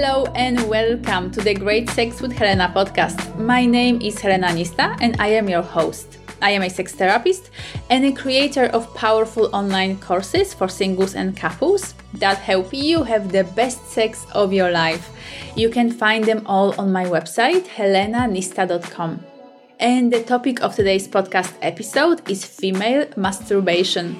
Hello and welcome to the Great Sex with Helena podcast. My name is Helena Nista and I am your host. I am a sex therapist and a creator of powerful online courses for singles and couples that help you have the best sex of your life. You can find them all on my website, helenanista.com. And the topic of today's podcast episode is female masturbation.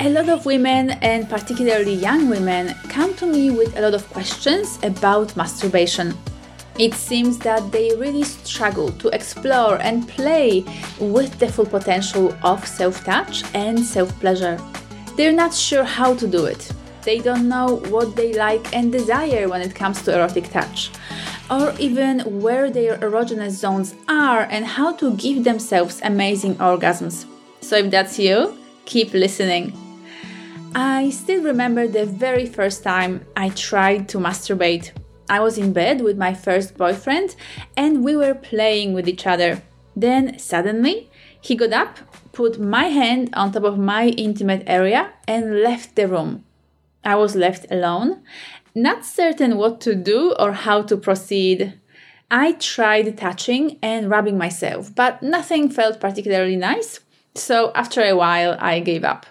A lot of women, and particularly young women, come to me with a lot of questions about masturbation. It seems that they really struggle to explore and play with the full potential of self touch and self pleasure. They're not sure how to do it. They don't know what they like and desire when it comes to erotic touch, or even where their erogenous zones are and how to give themselves amazing orgasms. So, if that's you, keep listening. I still remember the very first time I tried to masturbate. I was in bed with my first boyfriend and we were playing with each other. Then suddenly, he got up, put my hand on top of my intimate area, and left the room. I was left alone, not certain what to do or how to proceed. I tried touching and rubbing myself, but nothing felt particularly nice, so after a while I gave up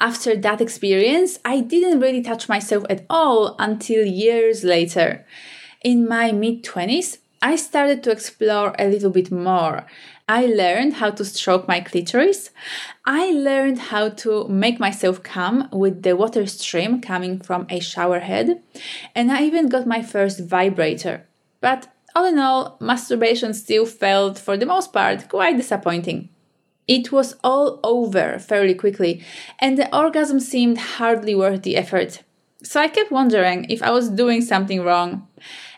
after that experience, I didn't really touch myself at all until years later. In my mid 20s, I started to explore a little bit more. I learned how to stroke my clitoris. I learned how to make myself come with the water stream coming from a shower head. And I even got my first vibrator. But all in all, masturbation still felt, for the most part, quite disappointing. It was all over fairly quickly, and the orgasm seemed hardly worth the effort. So I kept wondering if I was doing something wrong.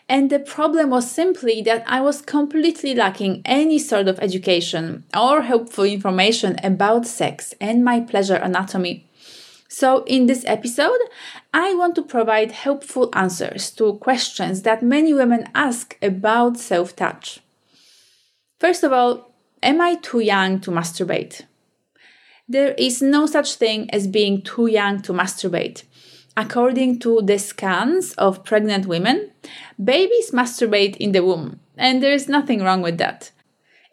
And the problem was simply that I was completely lacking any sort of education or helpful information about sex and my pleasure anatomy. So, in this episode, I want to provide helpful answers to questions that many women ask about self touch. First of all, Am I too young to masturbate? There is no such thing as being too young to masturbate. According to the scans of pregnant women, babies masturbate in the womb, and there is nothing wrong with that.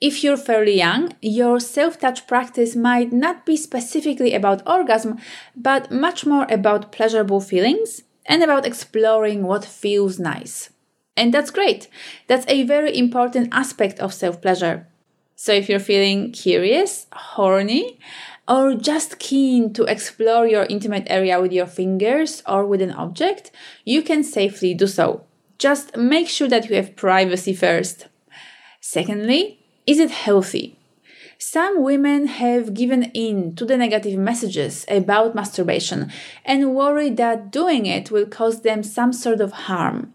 If you're fairly young, your self touch practice might not be specifically about orgasm, but much more about pleasurable feelings and about exploring what feels nice. And that's great. That's a very important aspect of self pleasure. So if you're feeling curious, horny, or just keen to explore your intimate area with your fingers or with an object, you can safely do so. Just make sure that you have privacy first. Secondly, is it healthy? Some women have given in to the negative messages about masturbation and worry that doing it will cause them some sort of harm.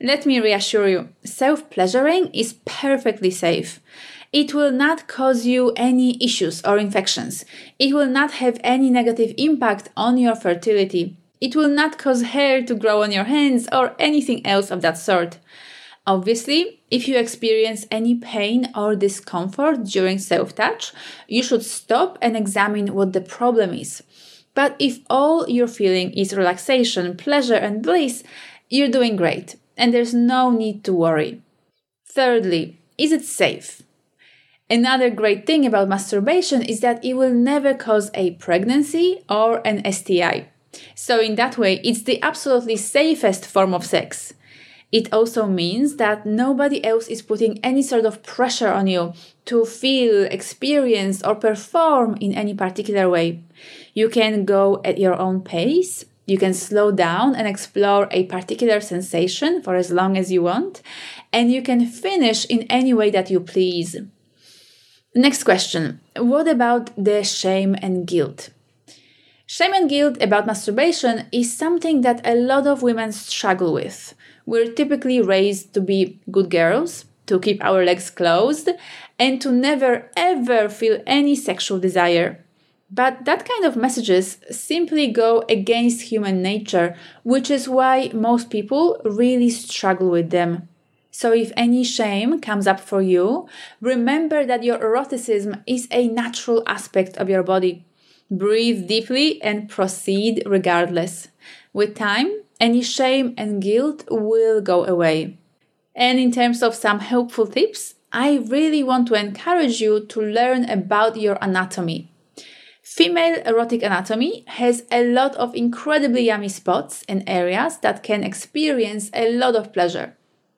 Let me reassure you self pleasuring is perfectly safe. It will not cause you any issues or infections. It will not have any negative impact on your fertility. It will not cause hair to grow on your hands or anything else of that sort. Obviously, if you experience any pain or discomfort during self touch, you should stop and examine what the problem is. But if all you're feeling is relaxation, pleasure, and bliss, you're doing great, and there's no need to worry. Thirdly, is it safe? Another great thing about masturbation is that it will never cause a pregnancy or an STI. So, in that way, it's the absolutely safest form of sex. It also means that nobody else is putting any sort of pressure on you to feel, experience, or perform in any particular way. You can go at your own pace, you can slow down and explore a particular sensation for as long as you want, and you can finish in any way that you please. Next question What about the shame and guilt? Shame and guilt about masturbation is something that a lot of women struggle with. We're typically raised to be good girls, to keep our legs closed, and to never ever feel any sexual desire. But that kind of messages simply go against human nature, which is why most people really struggle with them. So, if any shame comes up for you, remember that your eroticism is a natural aspect of your body. Breathe deeply and proceed regardless. With time, Any shame and guilt will go away. And in terms of some helpful tips, I really want to encourage you to learn about your anatomy. Female erotic anatomy has a lot of incredibly yummy spots and areas that can experience a lot of pleasure.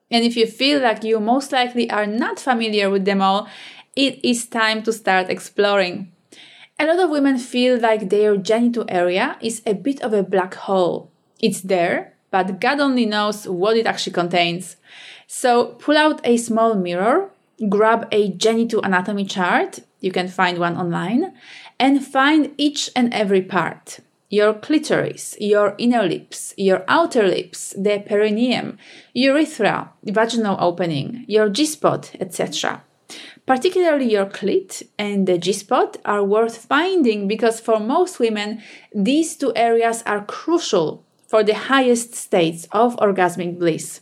And if you feel like you most likely are not familiar with them all, it is time to start exploring. A lot of women feel like their genital area is a bit of a black hole. It's there, but God only knows what it actually contains. So pull out a small mirror, grab a genital anatomy chart, you can find one online, and find each and every part your clitoris, your inner lips, your outer lips, the perineum, urethra, vaginal opening, your G spot, etc. Particularly your clit and the G spot are worth finding because for most women, these two areas are crucial for the highest states of orgasmic bliss.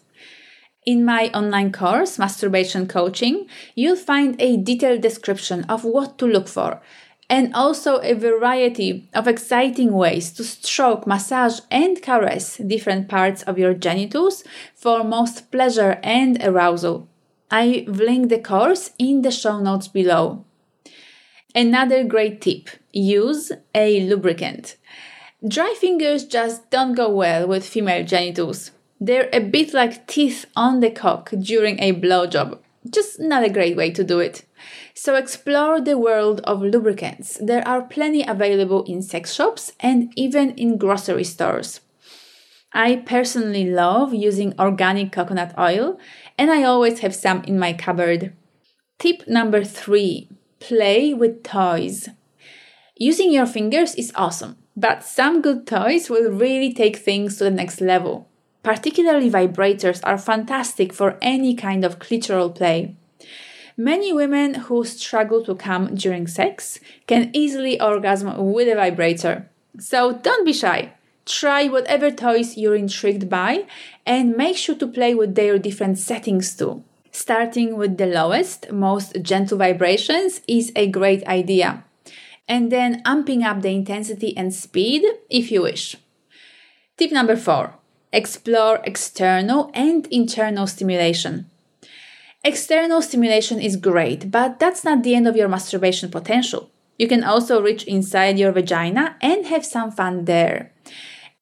In my online course, Masturbation Coaching, you'll find a detailed description of what to look for and also a variety of exciting ways to stroke, massage, and caress different parts of your genitals for most pleasure and arousal. I've linked the course in the show notes below. Another great tip use a lubricant. Dry fingers just don't go well with female genitals. They're a bit like teeth on the cock during a blowjob. Just not a great way to do it. So explore the world of lubricants. There are plenty available in sex shops and even in grocery stores. I personally love using organic coconut oil and I always have some in my cupboard. Tip number three play with toys. Using your fingers is awesome, but some good toys will really take things to the next level. Particularly vibrators are fantastic for any kind of clitoral play. Many women who struggle to come during sex can easily orgasm with a vibrator. So don't be shy. Try whatever toys you're intrigued by and make sure to play with their different settings too. Starting with the lowest, most gentle vibrations is a great idea. And then amping up the intensity and speed if you wish. Tip number four explore external and internal stimulation. External stimulation is great, but that's not the end of your masturbation potential. You can also reach inside your vagina and have some fun there.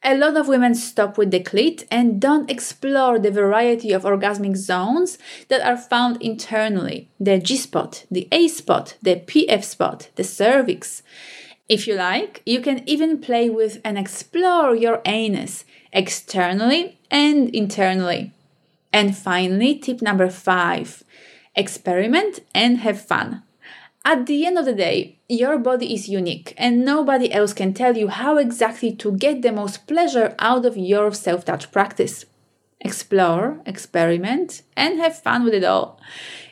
A lot of women stop with the clit and don't explore the variety of orgasmic zones that are found internally the G spot, the A spot, the PF spot, the cervix. If you like, you can even play with and explore your anus externally and internally. And finally, tip number five experiment and have fun. At the end of the day, your body is unique and nobody else can tell you how exactly to get the most pleasure out of your self touch practice. Explore, experiment, and have fun with it all.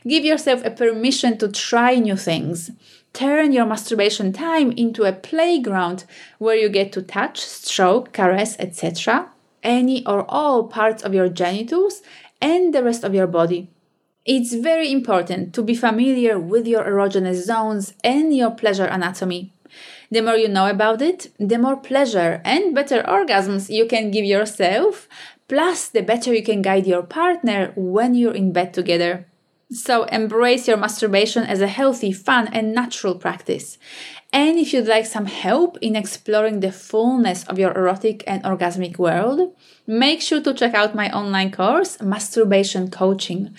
Give yourself a permission to try new things. Turn your masturbation time into a playground where you get to touch, stroke, caress, etc. any or all parts of your genitals and the rest of your body. It's very important to be familiar with your erogenous zones and your pleasure anatomy. The more you know about it, the more pleasure and better orgasms you can give yourself, plus, the better you can guide your partner when you're in bed together. So embrace your masturbation as a healthy, fun, and natural practice. And if you'd like some help in exploring the fullness of your erotic and orgasmic world, make sure to check out my online course, Masturbation Coaching.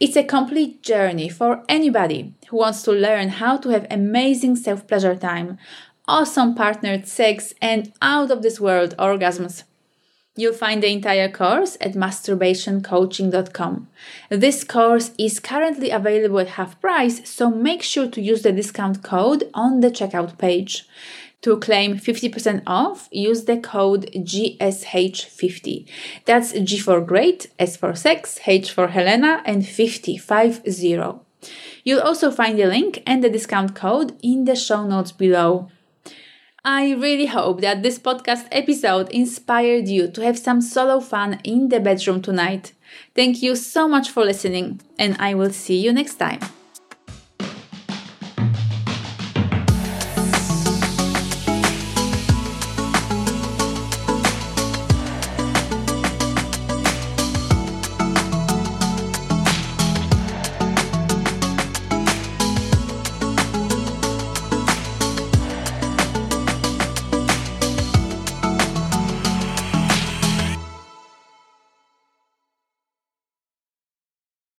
It's a complete journey for anybody who wants to learn how to have amazing self pleasure time, awesome partnered sex, and out of this world orgasms. You'll find the entire course at masturbationcoaching.com. This course is currently available at half price, so make sure to use the discount code on the checkout page. To claim 50% off, use the code GSH50. That's G for great, S for sex, H for Helena, and 50, 50. You'll also find the link and the discount code in the show notes below. I really hope that this podcast episode inspired you to have some solo fun in the bedroom tonight. Thank you so much for listening, and I will see you next time.